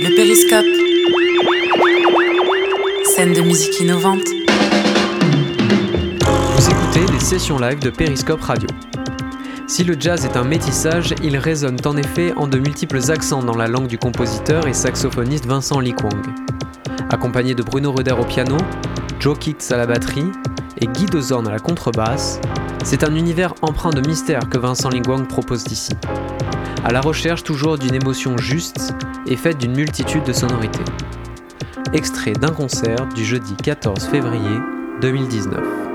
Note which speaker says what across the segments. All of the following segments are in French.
Speaker 1: Le périscope. Scène de musique innovante.
Speaker 2: Vous écoutez les sessions live de Périscope Radio. Si le jazz est un métissage, il résonne en effet en de multiples accents dans la langue du compositeur et saxophoniste Vincent Li Kwang. Accompagné de Bruno Roder au piano, Joe Kicks à la batterie et Guy Dozorn à la contrebasse, c'est un univers empreint de mystère que Vincent Li Kwang propose ici. À la recherche toujours d'une émotion juste et faite d'une multitude de sonorités. Extrait d'un concert du jeudi 14 février 2019.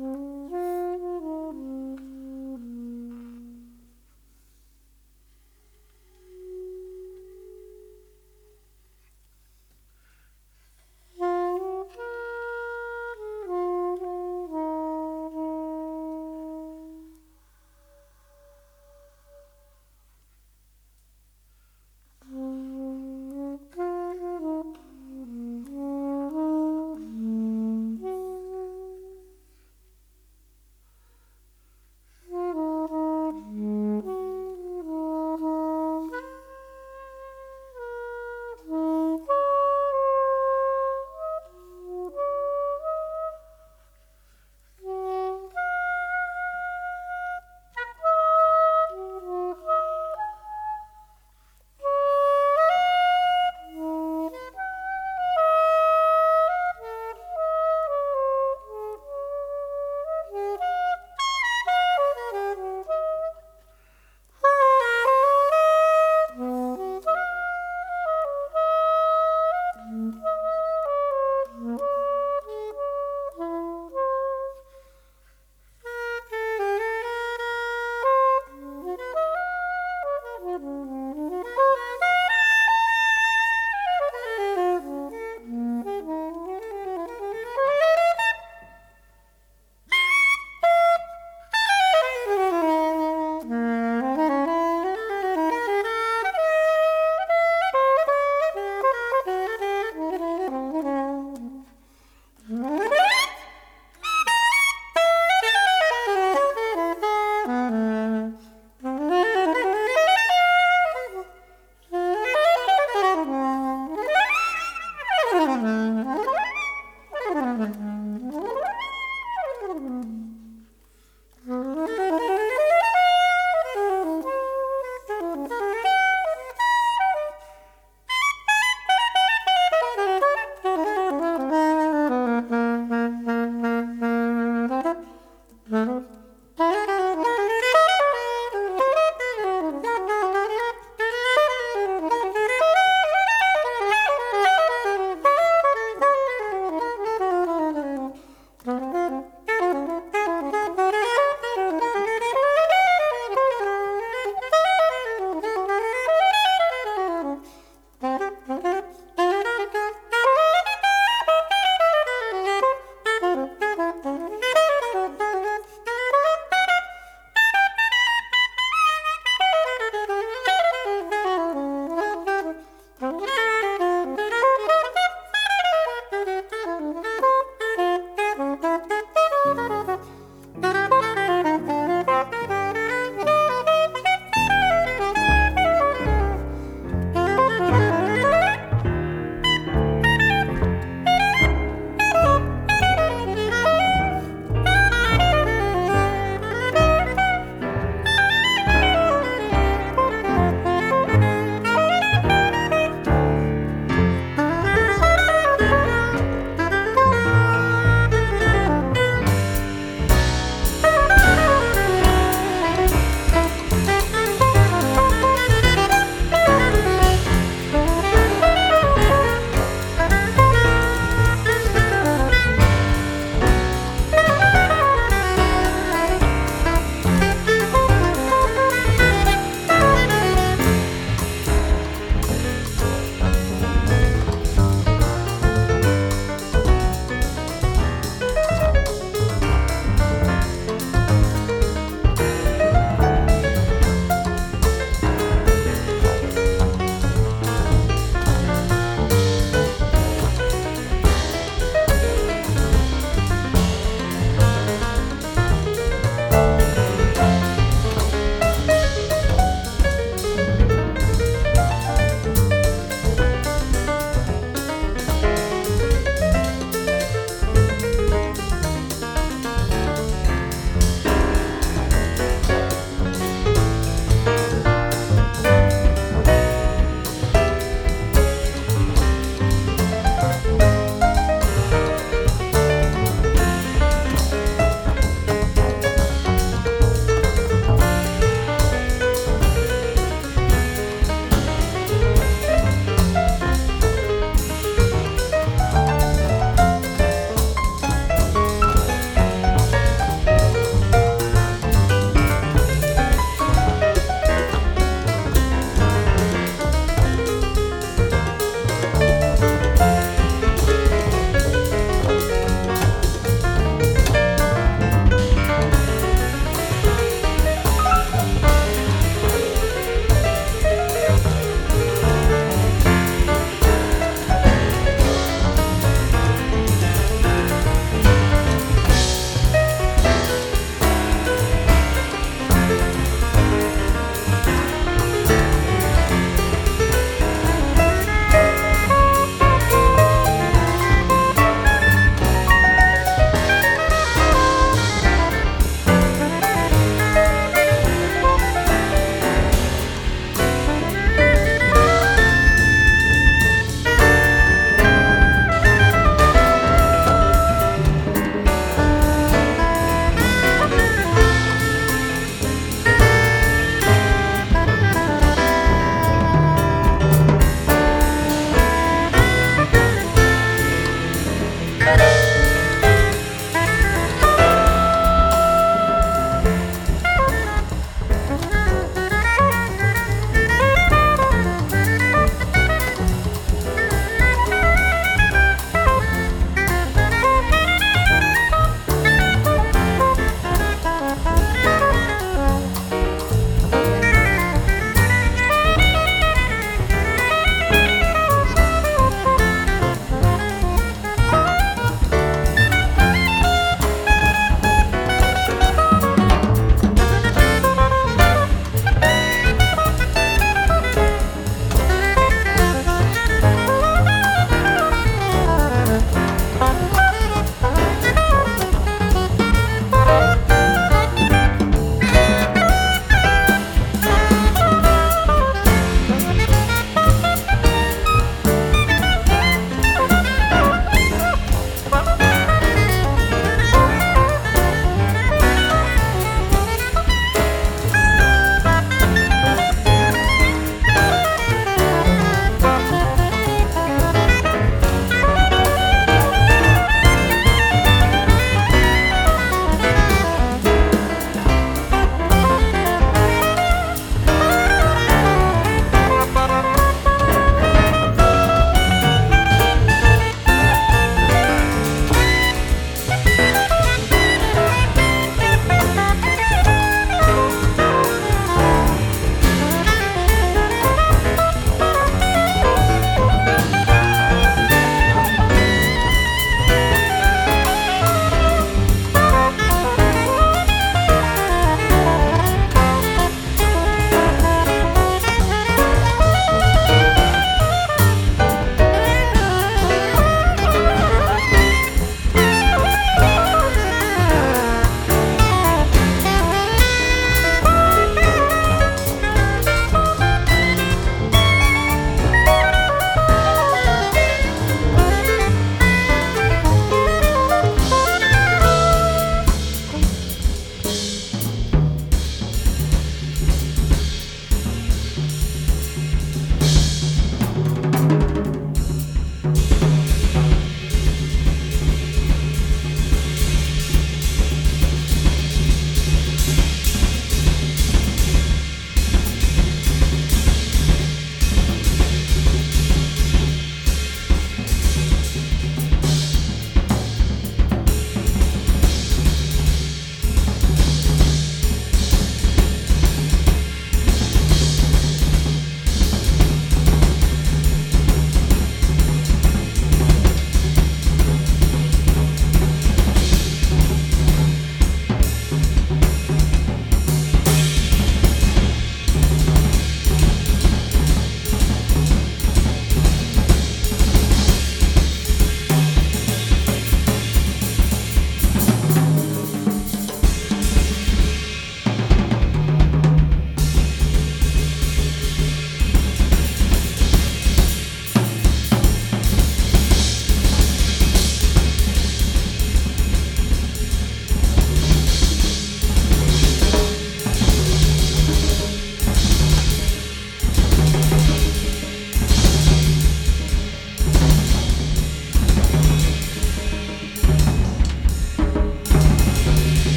Speaker 2: Mm-hmm.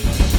Speaker 2: Bye.